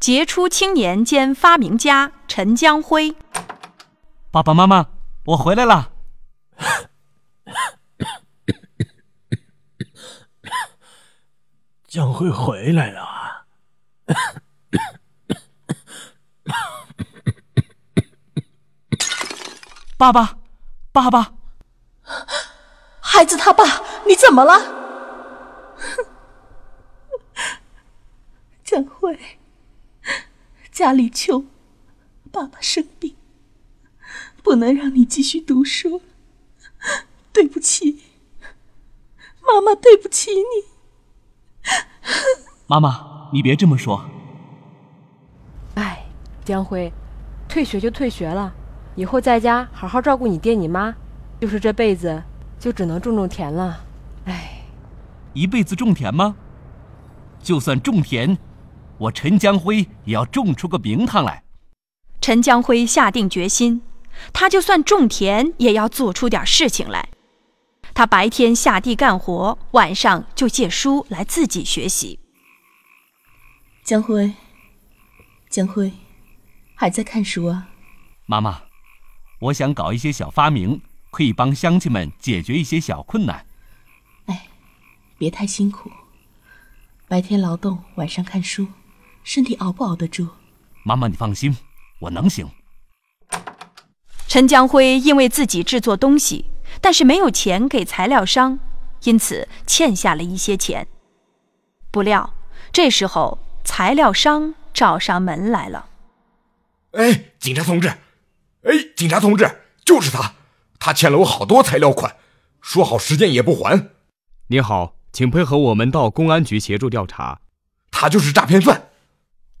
杰出青年兼发明家陈江辉。爸爸妈妈，我回来了。江辉回来了。爸爸，爸爸，孩子他爸，你怎么了？江辉，家里穷，爸爸生病，不能让你继续读书，对不起，妈妈对不起你。妈妈，你别这么说。哎，江辉，退学就退学了。以后在家好好照顾你爹你妈，就是这辈子就只能种种田了。哎，一辈子种田吗？就算种田，我陈江辉也要种出个名堂来。陈江辉下定决心，他就算种田也要做出点事情来。他白天下地干活，晚上就借书来自己学习。江辉，江辉，还在看书啊？妈妈。我想搞一些小发明，可以帮乡亲们解决一些小困难。哎，别太辛苦，白天劳动，晚上看书，身体熬不熬得住？妈妈，你放心，我能行。陈江辉因为自己制作东西，但是没有钱给材料商，因此欠下了一些钱。不料这时候材料商找上门来了。哎，警察同志。哎，警察同志，就是他，他欠了我好多材料款，说好时间也不还。你好，请配合我们到公安局协助调查。他就是诈骗犯。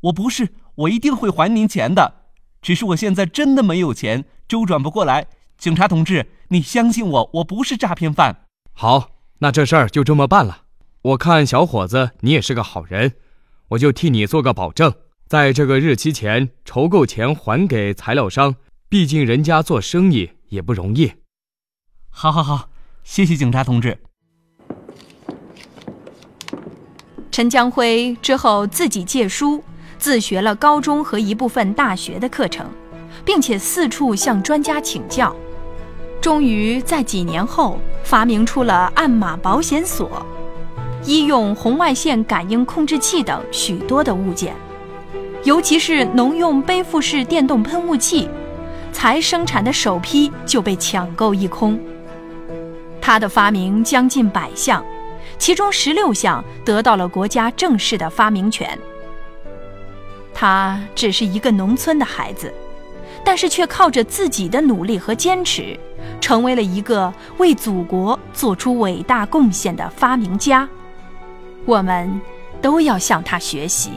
我不是，我一定会还您钱的，只是我现在真的没有钱，周转不过来。警察同志，你相信我，我不是诈骗犯。好，那这事儿就这么办了。我看小伙子你也是个好人，我就替你做个保证，在这个日期前筹够钱还给材料商。毕竟人家做生意也不容易。好，好，好，谢谢警察同志。陈江辉之后自己借书，自学了高中和一部分大学的课程，并且四处向专家请教，终于在几年后发明出了暗码保险锁、医用红外线感应控制器等许多的物件，尤其是农用背负式电动喷雾器。才生产的首批就被抢购一空。他的发明将近百项，其中十六项得到了国家正式的发明权。他只是一个农村的孩子，但是却靠着自己的努力和坚持，成为了一个为祖国做出伟大贡献的发明家。我们都要向他学习。